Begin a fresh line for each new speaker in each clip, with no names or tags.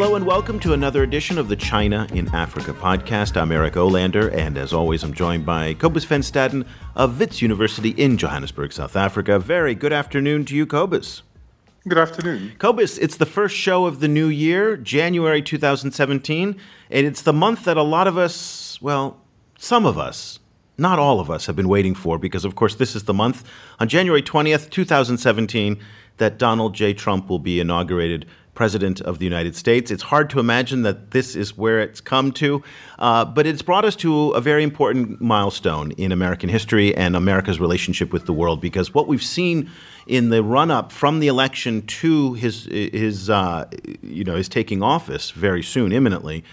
Hello and welcome to another edition of the China in Africa podcast. I'm Eric Olander, and as always, I'm joined by Cobus Van Staden of Wits University in Johannesburg, South Africa. Very good afternoon to you, Cobus.
Good afternoon.
Cobus, it's the first show of the new year, January 2017, and it's the month that a lot of us, well, some of us, not all of us, have been waiting for because, of course, this is the month on January 20th, 2017, that Donald J. Trump will be inaugurated President of the United States. It's hard to imagine that this is where it's come to, uh, but it's brought us to a very important milestone in American history and America's relationship with the world because what we've seen in the run up from the election to his, his uh, you know, his taking office very soon, imminently,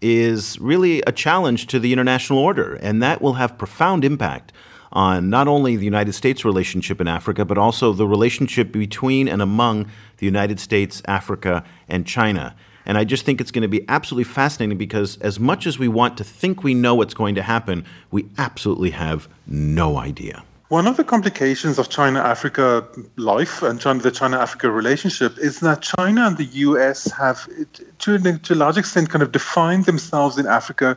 is really a challenge to the international order, and that will have profound impact on not only the United States relationship in Africa, but also the relationship between and among the United States, Africa, and China. And I just think it's going to be absolutely fascinating because, as much as we want to think we know what's going to happen, we absolutely have no idea.
One of the complications of China Africa life and China, the China Africa relationship is that China and the US have, to, to a large extent, kind of defined themselves in Africa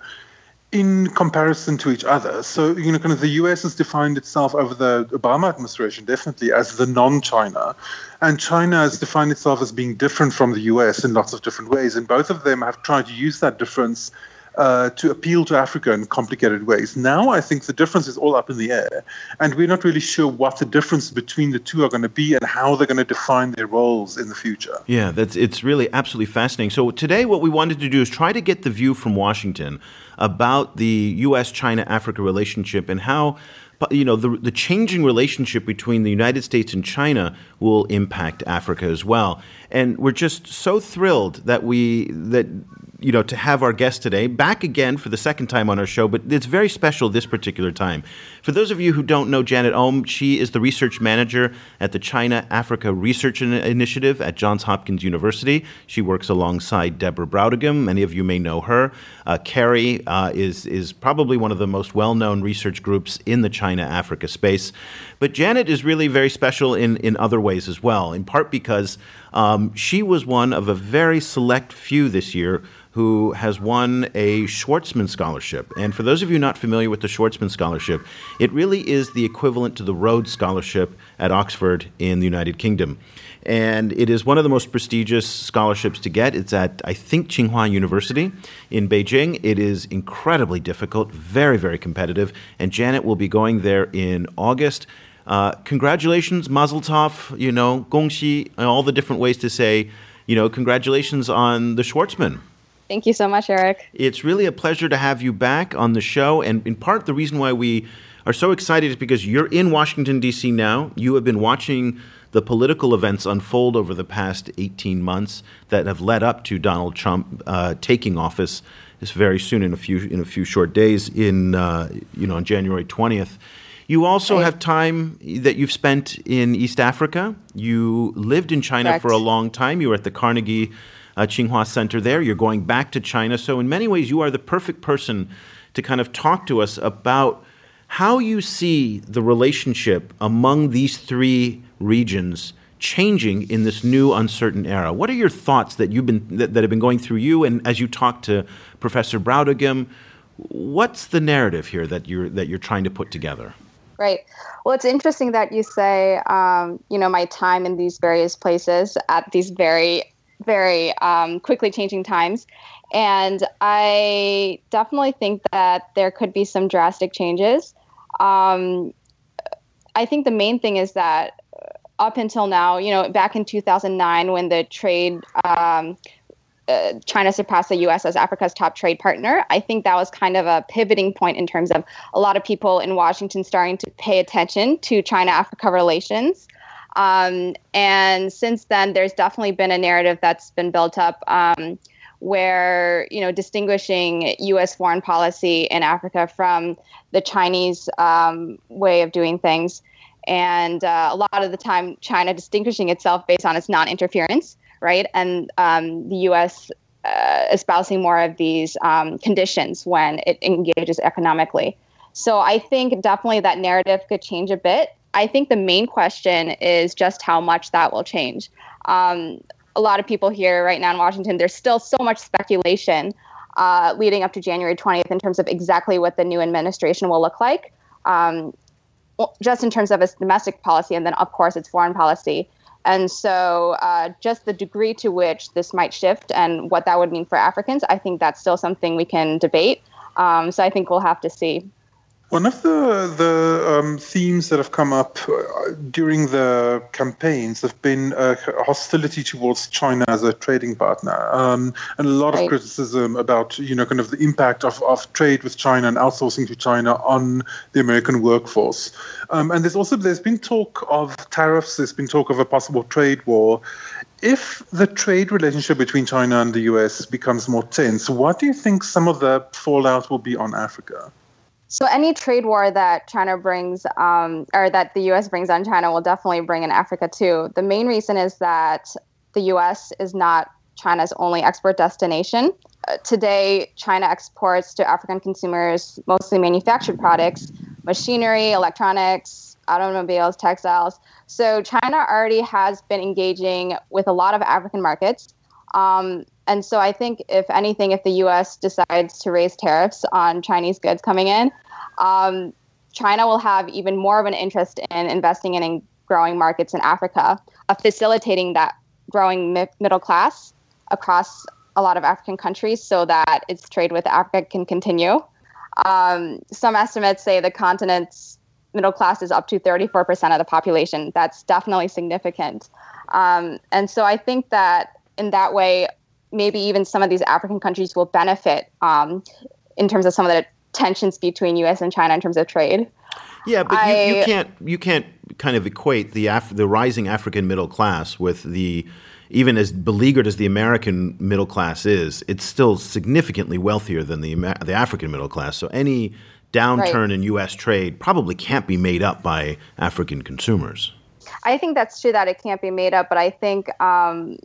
in comparison to each other. So, you know, kind of the US has defined itself over the Obama administration definitely as the non China. And China has defined itself as being different from the US in lots of different ways. And both of them have tried to use that difference uh, to appeal to Africa in complicated ways. Now, I think the difference is all up in the air, and we're not really sure what the difference between the two are going to be and how they're going to define their roles in the future.
Yeah, that's it's really absolutely fascinating. So today, what we wanted to do is try to get the view from Washington about the U.S.-China Africa relationship and how you know the, the changing relationship between the United States and China will impact Africa as well. And we're just so thrilled that we that you know, to have our guest today back again for the second time on our show, but it's very special this particular time. For those of you who don't know Janet Eom, she is the research manager at the China Africa Research Initiative at Johns Hopkins University. She works alongside Deborah Brautigam. Many of you may know her. Uh, CARI uh, is is probably one of the most well known research groups in the China Africa space. But Janet is really very special in in other ways as well. In part because um, she was one of a very select few this year who has won a Schwarzman Scholarship. And for those of you not familiar with the Schwarzman Scholarship, it really is the equivalent to the Rhodes Scholarship at Oxford in the United Kingdom. And it is one of the most prestigious scholarships to get. It's at, I think, Tsinghua University in Beijing. It is incredibly difficult, very, very competitive. And Janet will be going there in August. Uh, congratulations, Mazel Tov, you know, Gongxi, all the different ways to say, you know, congratulations on the Schwarzman.
Thank you so much, Eric.
It's really a pleasure to have you back on the show. And in part, the reason why we are so excited is because you're in Washington, D.C. now. You have been watching the political events unfold over the past 18 months that have led up to Donald Trump uh, taking office this very soon in a few in a few short days in uh, you know on January 20th. You also have time that you've spent in East Africa. You lived in China Correct. for a long time. You were at the Carnegie uh, Tsinghua Center there. You're going back to China. So, in many ways, you are the perfect person to kind of talk to us about how you see the relationship among these three regions changing in this new uncertain era. What are your thoughts that you've been that, that have been going through you and as you talk to Professor Brautigam? What's the narrative here that you're that you're trying to put together?
Right. Well, it's interesting that you say, um, you know, my time in these various places at these very very um, quickly changing times. And I definitely think that there could be some drastic changes. Um, I think the main thing is that up until now, you know, back in 2009, when the trade, um, uh, China surpassed the US as Africa's top trade partner, I think that was kind of a pivoting point in terms of a lot of people in Washington starting to pay attention to China Africa relations. Um, and since then, there's definitely been a narrative that's been built up um, where you know distinguishing U.S. foreign policy in Africa from the Chinese um, way of doing things, and uh, a lot of the time, China distinguishing itself based on its non-interference, right, and um, the U.S. Uh, espousing more of these um, conditions when it engages economically. So I think definitely that narrative could change a bit I think the main question is just how much that will change. Um, a lot of people here right now in Washington, there's still so much speculation uh, leading up to January 20th in terms of exactly what the new administration will look like, um, just in terms of its domestic policy and then, of course, its foreign policy. And so, uh, just the degree to which this might shift and what that would mean for Africans, I think that's still something we can debate. Um, so, I think we'll have to see.
One of the the um, themes that have come up uh, during the campaigns have been uh, hostility towards China as a trading partner, um, and a lot right. of criticism about you know kind of the impact of, of trade with China and outsourcing to China on the American workforce. Um, and there's also there's been talk of tariffs. There's been talk of a possible trade war. If the trade relationship between China and the U.S. becomes more tense, what do you think some of the fallout will be on Africa?
So any trade war that China brings, um, or that the U.S. brings on China, will definitely bring in Africa too. The main reason is that the U.S. is not China's only export destination. Uh, today, China exports to African consumers mostly manufactured products, machinery, electronics, automobiles, textiles. So China already has been engaging with a lot of African markets. Um, and so I think, if anything, if the U.S. decides to raise tariffs on Chinese goods coming in, um, China will have even more of an interest in investing in, in growing markets in Africa, uh, facilitating that growing mi- middle class across a lot of African countries so that its trade with Africa can continue. Um, some estimates say the continent's middle class is up to 34% of the population. That's definitely significant. Um, and so I think that in that way, maybe even some of these African countries will benefit um, in terms of some of the tensions between U.S. and China in terms of trade.
Yeah, but I, you, you, can't you can't kind of equate the Af- the rising African middle class with the even as beleaguered as the American middle class is, it's still significantly wealthier than the the African middle class. So any downturn right. in U.S. trade probably can't be made up by African consumers.
I think that's true that it can't be made up, but I think um,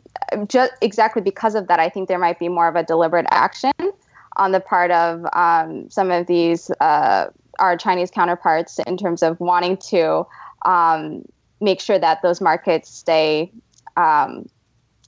just exactly because of that, I think there might be more of a deliberate action on the part of um, some of these uh, our Chinese counterparts in terms of wanting to um, make sure that those markets stay um,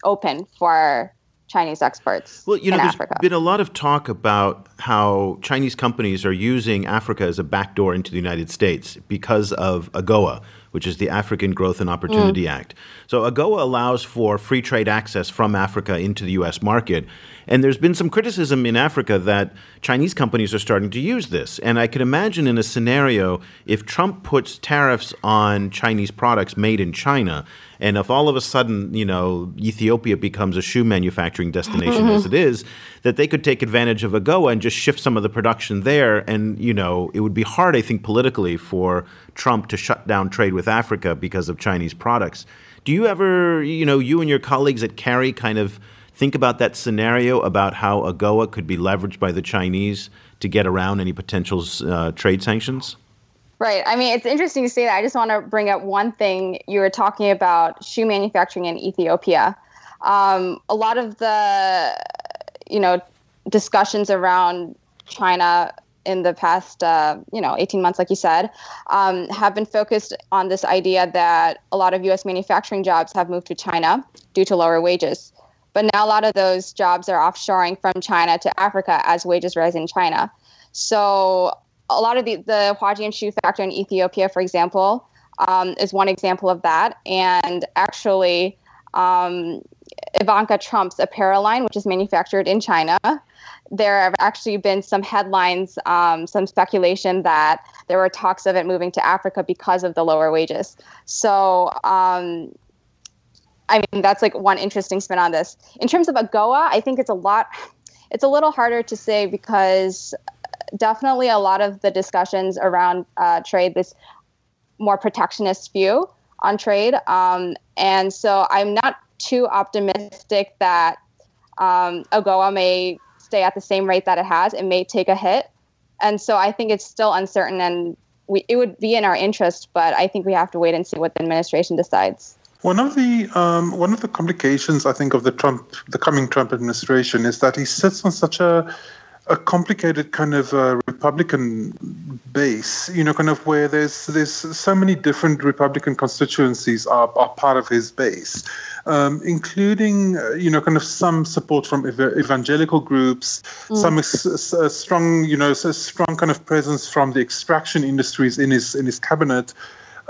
open for Chinese exports.
Well, you know,
there's
Africa. been a lot of talk about how Chinese companies are using Africa as a backdoor into the United States because of AGOA, which is the African Growth and Opportunity mm. Act. So AGOA allows for free trade access from Africa into the U.S. market. And there's been some criticism in Africa that Chinese companies are starting to use this. And I can imagine in a scenario if Trump puts tariffs on Chinese products made in China, and if all of a sudden, you know, Ethiopia becomes a shoe manufacturing destination as it is, that they could take advantage of AGOA and just shift some of the production there. And, you know, it would be hard, I think, politically for Trump to shut down trade with Africa because of Chinese products. Do you ever, you know, you and your colleagues at CARI kind of think about that scenario about how AGOA could be leveraged by the Chinese to get around any potential uh, trade sanctions?
Right. I mean, it's interesting to say that. I just want to bring up one thing. You were talking about shoe manufacturing in Ethiopia. Um, a lot of the, you know, discussions around China in the past, uh, you know, 18 months, like you said, um, have been focused on this idea that a lot of U.S. manufacturing jobs have moved to China due to lower wages. But now a lot of those jobs are offshoring from China to Africa as wages rise in China. So a lot of the, the Huajian shoe factory in Ethiopia, for example, um, is one example of that. And actually, um, Ivanka Trump's apparel line, which is manufactured in China, there have actually been some headlines, um, some speculation that there were talks of it moving to Africa because of the lower wages. So um, I mean, that's like one interesting spin on this. In terms of AGOA, I think it's a lot, it's a little harder to say because definitely a lot of the discussions around uh, trade, this more protectionist view on trade. Um, and so I'm not too optimistic that um, AGOA may stay at the same rate that it has. It may take a hit. And so I think it's still uncertain and we, it would be in our interest, but I think we have to wait and see what the administration decides.
One of the um, one of the complications, I think, of the Trump, the coming Trump administration, is that he sits on such a a complicated kind of uh, Republican base, you know, kind of where there's there's so many different Republican constituencies are, are part of his base, um, including uh, you know kind of some support from ev- evangelical groups, mm. some s- s- strong you know strong kind of presence from the extraction industries in his in his cabinet.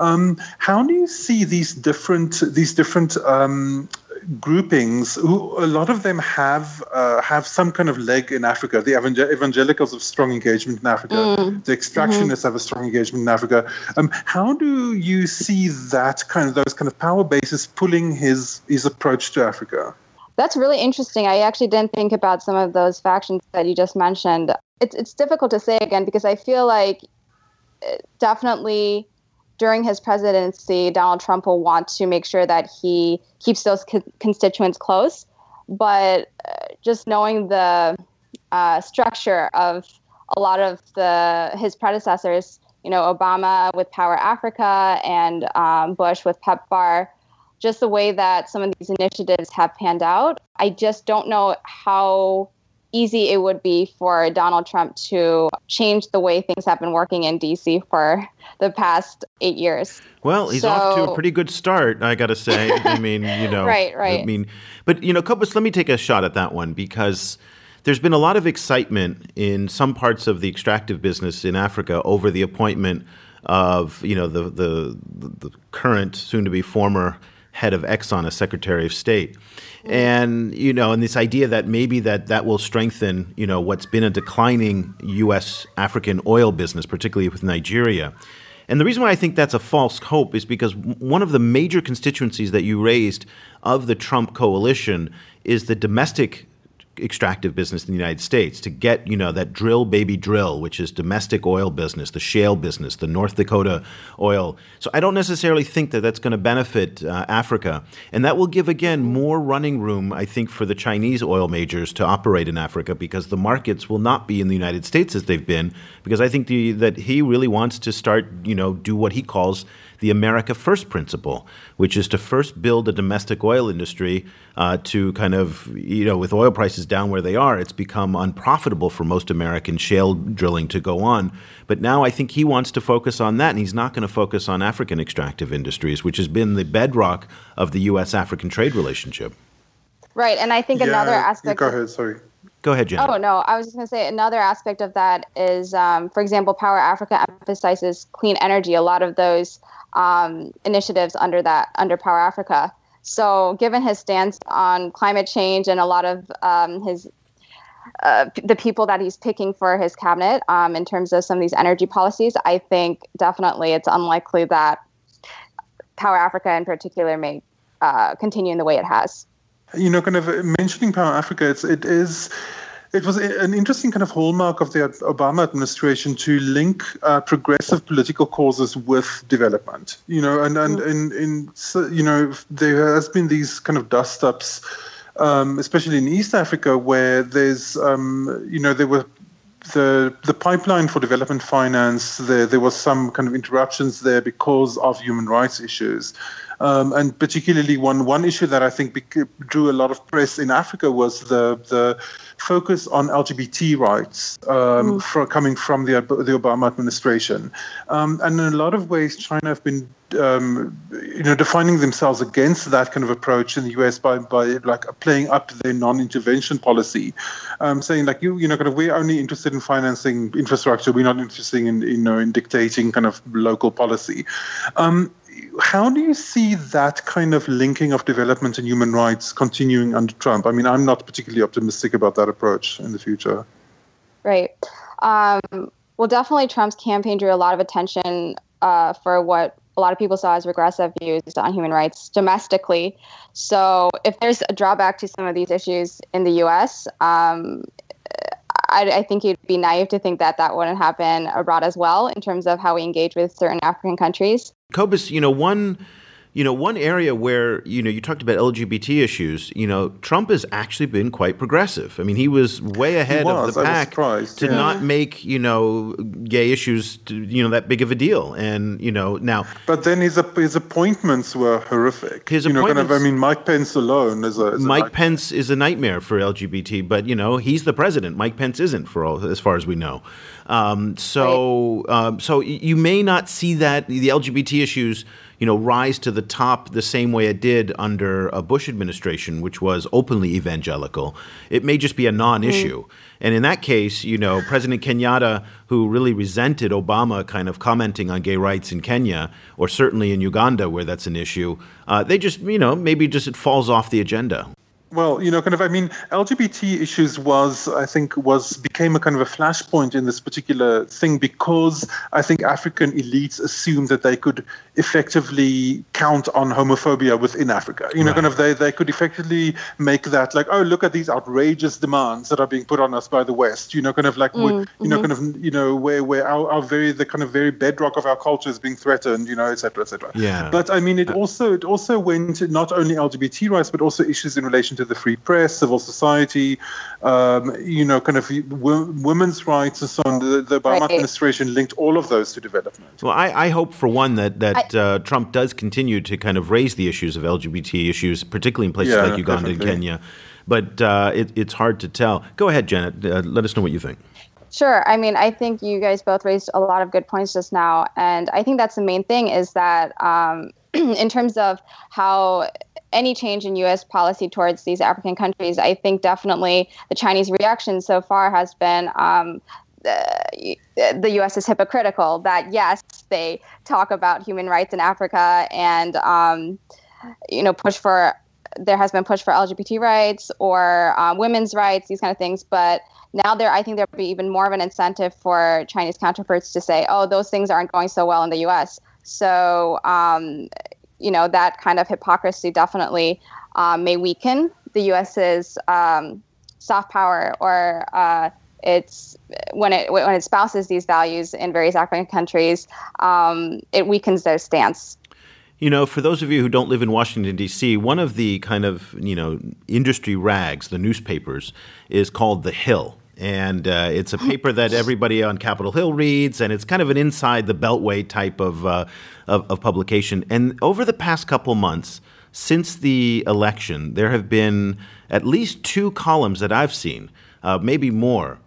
Um, how do you see these different these different um, groupings? Who, a lot of them have uh, have some kind of leg in Africa. The evangelicals have strong engagement in Africa. Mm. The extractionists mm-hmm. have a strong engagement in Africa. Um, how do you see that kind of those kind of power bases pulling his his approach to Africa?
That's really interesting. I actually didn't think about some of those factions that you just mentioned. It's it's difficult to say again because I feel like uh, definitely during his presidency, Donald Trump will want to make sure that he keeps those co- constituents close. But uh, just knowing the uh, structure of a lot of the his predecessors, you know, Obama with Power Africa and um, Bush with PEPFAR, just the way that some of these initiatives have panned out, I just don't know how easy it would be for Donald Trump to change the way things have been working in DC for the past eight years.
Well, he's so, off to a pretty good start, I got to say. I mean, you know,
right, right.
I mean, but you know, Cobus, let me take a shot at that one because there's been a lot of excitement in some parts of the extractive business in Africa over the appointment of you know the the, the current, soon to be former head of Exxon as Secretary of State and you know, and this idea that maybe that that will strengthen you know what's been a declining U.S. African oil business, particularly with Nigeria. And the reason why I think that's a false hope is because one of the major constituencies that you raised of the Trump coalition is the domestic extractive business in the United States to get, you know, that drill baby drill, which is domestic oil business, the shale business, the North Dakota oil. So I don't necessarily think that that's going to benefit uh, Africa. And that will give, again, more running room, I think, for the Chinese oil majors to operate in Africa because the markets will not be in the United States as they've been. Because I think the, that he really wants to start, you know, do what he calls the America First principle, which is to first build a domestic oil industry uh, to kind of, you know, with oil prices down where they are, it's become unprofitable for most American shale drilling to go on. But now I think he wants to focus on that, and he's not going to focus on African extractive industries, which has been the bedrock of the U.S. African trade relationship.
Right. And I think yeah, another aspect.
Go ahead, sorry.
Go ahead, Jen.
Oh, no. I was just going to say another aspect of that is, um, for example, Power Africa emphasizes clean energy. A lot of those um, initiatives under that under Power Africa. So, given his stance on climate change and a lot of um, his uh, the people that he's picking for his cabinet um, in terms of some of these energy policies, I think definitely it's unlikely that Power Africa in particular may uh, continue in the way it has.
You know, kind of mentioning Power Africa, it's it is it was an interesting kind of hallmark of the Obama administration to link uh, progressive political causes with development. You know, and and in, in you know there has been these kind of dust ups. Um, especially in East Africa, where there's, um, you know, there were the the pipeline for development finance. There there was some kind of interruptions there because of human rights issues, um, and particularly one one issue that I think drew a lot of press in Africa was the the focus on LGBT rights um, mm. for, coming from the, the Obama administration. Um, and in a lot of ways, China have been um, you know, defining themselves against that kind of approach in the U.S. by, by like playing up their non-intervention policy, um, saying like you you know kind of we're only interested in financing infrastructure, we're not interested in you know in dictating kind of local policy. Um, how do you see that kind of linking of development and human rights continuing under Trump? I mean, I'm not particularly optimistic about that approach in the future.
Right. Um, well, definitely Trump's campaign drew a lot of attention uh, for what a lot of people saw as regressive views on human rights domestically. So, if there's a drawback to some of these issues in the U.S., um, I, I, think it'd be naive to think that that wouldn't happen abroad as well in terms of how we engage with certain African countries.
Cobus, you know, one you know, one area where, you know, you talked about LGBT issues, you know, Trump has actually been quite progressive. I mean, he was way ahead was, of the pack to yeah. not make, you know, gay issues, to, you know, that big of a deal. And, you know, now.
But then his, his appointments were horrific. His you appointments. Know, kind of, I mean, Mike Pence alone is a. Is
Mike a Pence is a nightmare for LGBT, but, you know, he's the president. Mike Pence isn't, for all, as far as we know. Um, so, right. um, so you may not see that the LGBT issues you know, rise to the top the same way it did under a Bush administration, which was openly evangelical. It may just be a non-issue. Mm. And in that case, you know, President Kenyatta, who really resented Obama kind of commenting on gay rights in Kenya, or certainly in Uganda where that's an issue, uh, they just, you know, maybe just it falls off the agenda.
Well, you know, kind of, I mean, LGBT issues was, I think, was became a kind of a flashpoint in this particular thing because I think African elites assumed that they could effectively count on homophobia within Africa. You know, right. kind of, they, they could effectively make that like, oh, look at these outrageous demands that are being put on us by the West. You know, kind of like, mm, mm-hmm. you know, kind of, you know, where where our, our very the kind of very bedrock of our culture is being threatened. You know, et cetera, et cetera.
Yeah.
But I mean, it also it also went not only LGBT rights but also issues in relation to to the free press, civil society, um, you know, kind of w- women's rights and so on. The, the Obama right. administration linked all of those to development.
Well, I, I hope for one that that I, uh, Trump does continue to kind of raise the issues of LGBT issues, particularly in places yeah, like Uganda definitely. and Kenya. But uh, it, it's hard to tell. Go ahead, Janet. Uh, let us know what you think.
Sure. I mean, I think you guys both raised a lot of good points just now, and I think that's the main thing is that um, in terms of how any change in U.S. policy towards these African countries, I think definitely the Chinese reaction so far has been um, the, the U.S. is hypocritical. That yes, they talk about human rights in Africa and um, you know push for there has been push for LGBT rights or um, women's rights, these kind of things, but now there i think there'll be even more of an incentive for chinese counterparts to say oh those things aren't going so well in the us so um, you know that kind of hypocrisy definitely um, may weaken the U.S.'s um, soft power or uh, its when it when it spouses these values in various African countries, um, it weakens their stance.
You know, for those of you who don't live in Washington D.C., one of the kind of you know industry rags, the newspapers, is called the Hill and uh, it's a paper that everybody on Capitol Hill reads, and it's kind of an inside the Beltway type of, uh, of, of publication. And over the past couple months, since the election, there have been at least two columns that I've seen, uh, maybe more,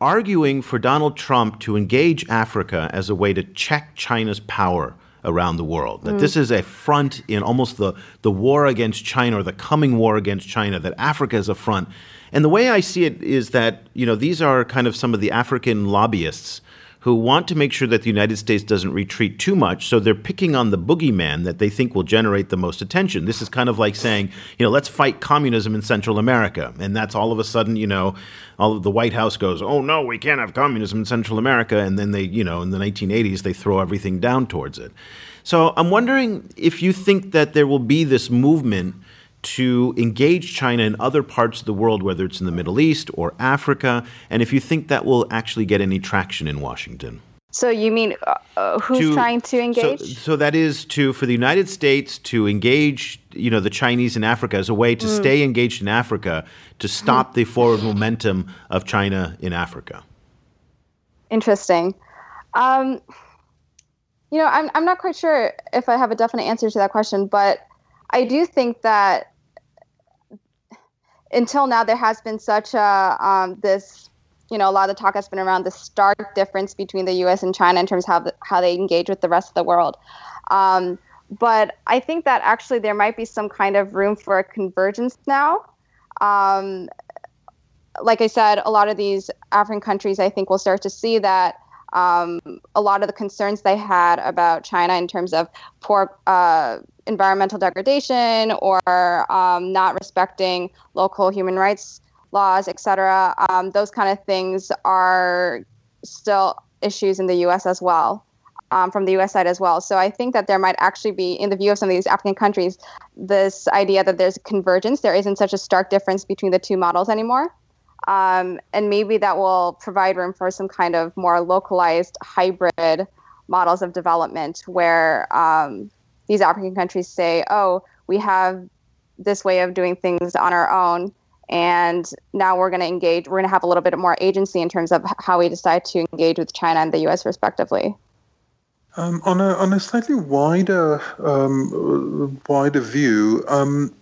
arguing for Donald Trump to engage Africa as a way to check China's power around the world. That mm. this is a front in almost the, the war against China or the coming war against China, that Africa is a front. And the way I see it is that, you know, these are kind of some of the African lobbyists who want to make sure that the United States doesn't retreat too much. So they're picking on the boogeyman that they think will generate the most attention. This is kind of like saying, you know, let's fight communism in Central America. And that's all of a sudden, you know, all of the White House goes, oh no, we can't have communism in Central America. And then they, you know, in the 1980s, they throw everything down towards it. So I'm wondering if you think that there will be this movement to engage China in other parts of the world, whether it's in the Middle East or Africa, and if you think that will actually get any traction in Washington.
So you mean uh, uh who's to, trying to engage?
So, so, that is to for the United States to engage, you know, the Chinese in Africa as a way to mm. stay engaged in Africa to stop the forward momentum of China in Africa.
Interesting. Um, you know, I'm I'm not quite sure if I have a definite answer to that question, but I do think that until now there has been such a um, this you know a lot of the talk has been around the stark difference between the U.S. and China in terms of how the, how they engage with the rest of the world. Um, but I think that actually there might be some kind of room for a convergence now. Um, like I said, a lot of these African countries, I think, will start to see that um, a lot of the concerns they had about China in terms of poor uh, environmental degradation or um, not respecting local human rights laws, et cetera, um, those kind of things are still issues in the U.S. as well. Um, from the U.S. side as well. So I think that there might actually be, in the view of some of these African countries, this idea that there's convergence. There isn't such a stark difference between the two models anymore. Um, and maybe that will provide room for some kind of more localized hybrid models of development where um, these African countries say, oh, we have this way of doing things on our own. And now we're going to engage, we're going to have a little bit more agency in terms of how we decide to engage with China and the US respectively.
Um, on, a, on a slightly wider um, wider view, um,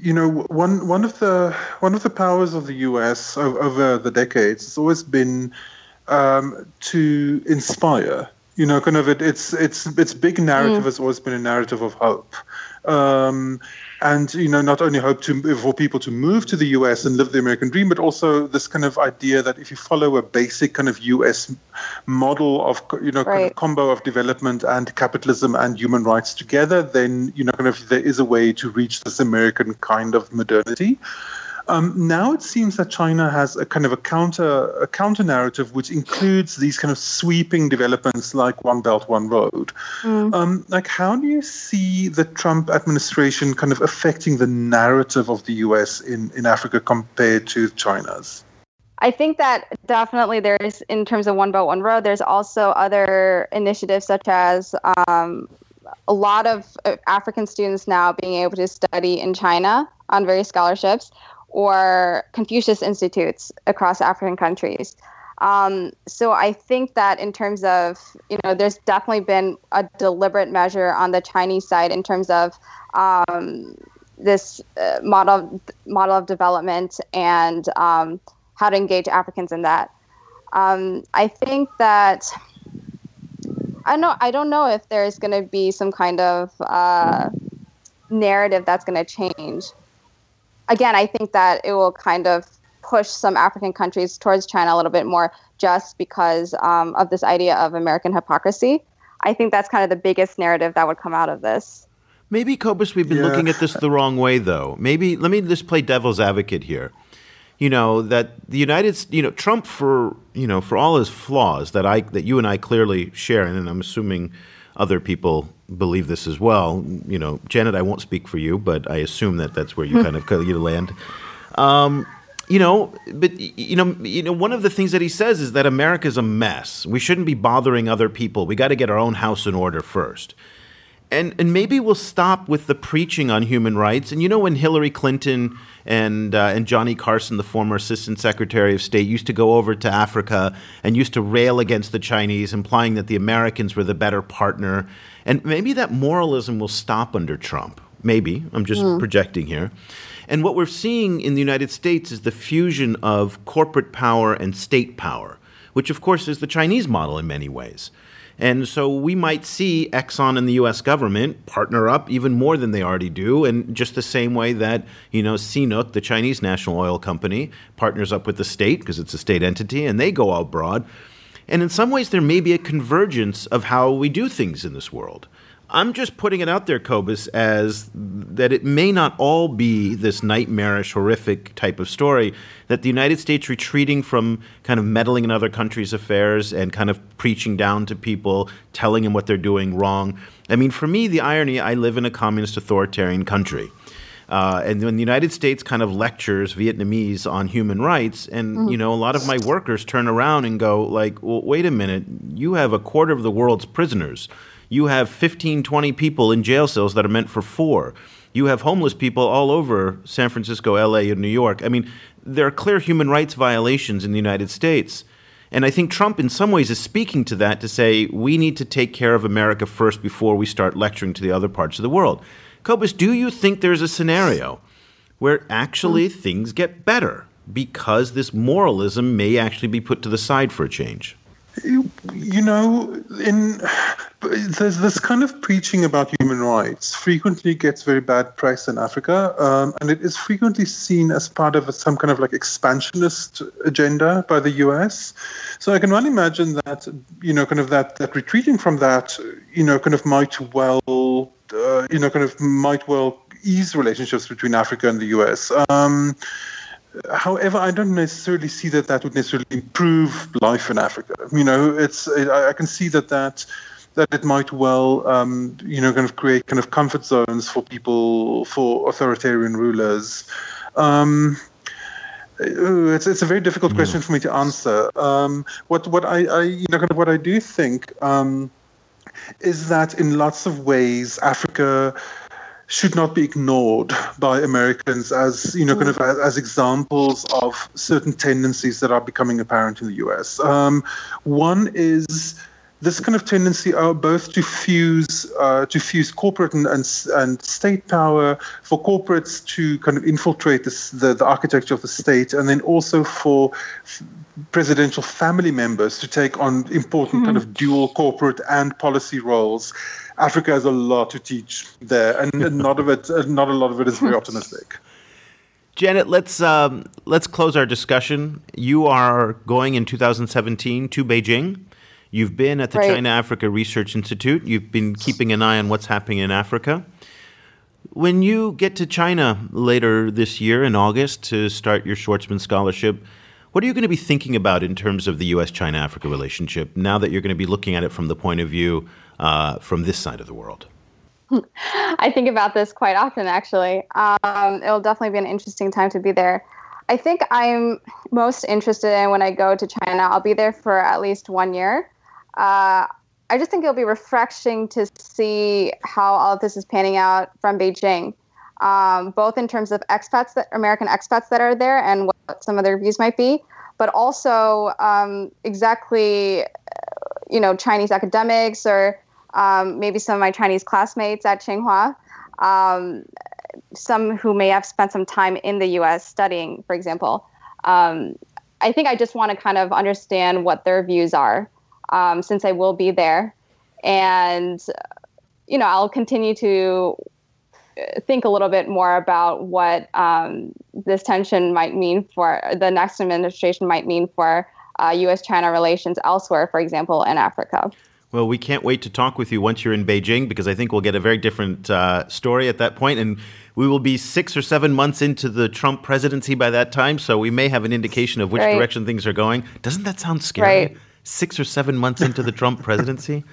you know, one one of the one of the powers of the U.S. over the decades has always been um, to inspire You know, kind of it, it's it's its big narrative mm. has always been a narrative of hope. Um, and you know not only hope to for people to move to the US and live the American dream, but also this kind of idea that if you follow a basic kind of US model of you know right. kind of combo of development and capitalism and human rights together, then you know kind of there is a way to reach this American kind of modernity. Um, now it seems that China has a kind of a counter a counter narrative which includes these kind of sweeping developments like One Belt One Road. Mm. Um, like, how do you see the Trump administration kind of affecting the narrative of the U.S. in in Africa compared to China's?
I think that definitely there's, in terms of One Belt One Road, there's also other initiatives such as um, a lot of uh, African students now being able to study in China on various scholarships or Confucius Institutes across African countries. Um, so I think that in terms of, you know, there's definitely been a deliberate measure on the Chinese side in terms of um, this uh, model model of development and um, how to engage Africans in that. Um, I think that I know I don't know if there's going to be some kind of uh, narrative that's going to change again, I think that it will kind of push some African countries towards China a little bit more just because um, of this idea of American hypocrisy. I think that's kind of the biggest narrative that would come out of this.
Maybe, Cobus, we've been yeah. looking at this the wrong way, though. Maybe, let me just play devil's advocate here. You know that the United, you know, Trump for you know for all his flaws that I that you and I clearly share, and I'm assuming other people believe this as well. You know, Janet, I won't speak for you, but I assume that that's where you kind of you land. Um, you know, but you know, you know, one of the things that he says is that America's a mess. We shouldn't be bothering other people. We got to get our own house in order first and and maybe we'll stop with the preaching on human rights. And you know, when Hillary Clinton and uh, and Johnnie Carson, the former Assistant Secretary of State, used to go over to Africa and used to rail against the Chinese, implying that the Americans were the better partner. And maybe that moralism will stop under Trump. Maybe I'm just mm. projecting here. And what we're seeing in the United States is the fusion of corporate power and state power, which of course is the Chinese model in many ways. And so we might see Exxon and the US government partner up even more than they already do, and just the same way that, you know, CNOOC, the Chinese national oil company, partners up with the state because it's a state entity and they go out abroad. And in some ways, there may be a convergence of how we do things in this world. I'm just putting it out there, Cobus, as that it may not all be this nightmarish, horrific type of story. That the United States retreating from kind of meddling in other countries' affairs and kind of preaching down to people, telling them what they're doing wrong. I mean, for me, the irony I live in a communist authoritarian country. Uh, and when the United States kind of lectures Vietnamese on human rights, and mm-hmm. you know, a lot of my workers turn around and go like, "Well, wait a minute, you have a quarter of the world's prisoners you have 15, 20 people in jail cells that are meant for four. You have homeless people all over San Francisco, LA, and New York. I mean, there are clear human rights violations in the United States. And I think Trump, in some ways, is speaking to that to say we need to take care of America first before we start lecturing to the other parts of the world. Cobus, do you think there's a scenario where actually things get better because this moralism may actually be put to the side for a change?
You know, in there's this kind of preaching about human rights frequently gets very bad press in Africa, um, and it is frequently seen as part of some kind of like expansionist agenda by the U.S. So I can well imagine that you know, kind of that that retreating from that, you know, kind of might well, uh, you know, kind of might well ease relationships between Africa and the U.S. Um, However, I don't necessarily see that that would necessarily improve life in Africa. You know, it's I, can see that that that it might well, um, you know, kind of create kind of comfort zones for people, for authoritarian rulers. Um, it's it's a very difficult question for me to answer. Um, what what I, I you know kind of what I do think um, is that in lots of ways Africa should not be ignored by Americans as you know, kind of as, as examples of certain tendencies that are becoming apparent in the U.S. Um, one is this kind of tendency are both to fuse uh, to fuse corporate and, and, and state power for corporates to kind of infiltrate this, the the architecture of the state, and then also for presidential family members to take on important mm-hmm. kind of dual corporate and policy roles. Africa has a lot to teach there, and not of it, not a lot of it is very optimistic.
Janet, let's um, let's close our discussion. You are going in 2017 to Beijing You've been at the right. China Africa Research Institute. You've been keeping an eye on what's happening in Africa. When you get to China later this year in August to start your Schwarzman Scholarship, what are you going to be thinking about in terms of the U.S. China Africa relationship now that you're going to be looking at it from the point of view uh, from this side of the world?
I think about this quite often, actually. Um, it'll definitely be an interesting time to be there. I think I'm most interested in when I go to China. I'll be there for at least one year uh, I just think it'll be refreshing to see how all of this is panning out from Beijing, um, both in terms of expats, that American expats that are there, and what some of their views might be, but also um, exactly, you know, Chinese academics or um, maybe some of my Chinese classmates at Tsinghua, um, some who may have spent some time in the U.S. studying, for example. Um, I think I just want to kind of understand what their views are um, since I will be there. And, you know, I'll continue to think a little bit more about what um, this tension might mean for the next administration might mean for uh, U.S. China relations elsewhere, for example, in Africa.
Well, we can't wait to talk with you once you're in Beijing because I think we'll get a very different uh, story at that point. point, and we will be six or seven months into the Trump presidency by that time, so we may have an indication of which right. direction things are going. Doesn't that sound scary?
Right
six or seven months into the Trump presidency.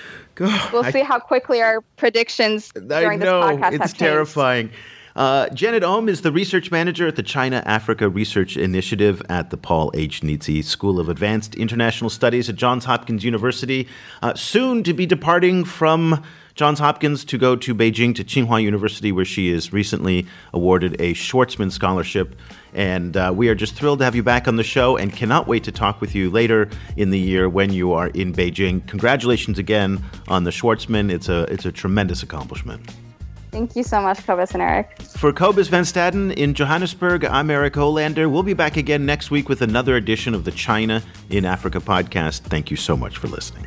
we'll I, see how quickly our predictions during
know,
this podcast
it's terrifying. Uh, Janet Eom is the research manager at the China Africa Research Initiative at the Paul H. Nitze School of Advanced International Studies at Johns Hopkins University. Uh, soon to be departing from Johns Hopkins to go to Beijing to Tsinghua University, where she is recently awarded a Schwarzman Scholarship. And uh, we are just thrilled to have you back on the show and cannot wait to talk with you later in the year when you are in Beijing. Congratulations again on the Schwartzman. It's a, it's a tremendous accomplishment.
Thank you so much, Cobus and Eric.
For Cobus Van Staden in Johannesburg, I'm Eric Olander. We'll be back again next week with another edition of the China in Africa podcast. Thank you so much for listening.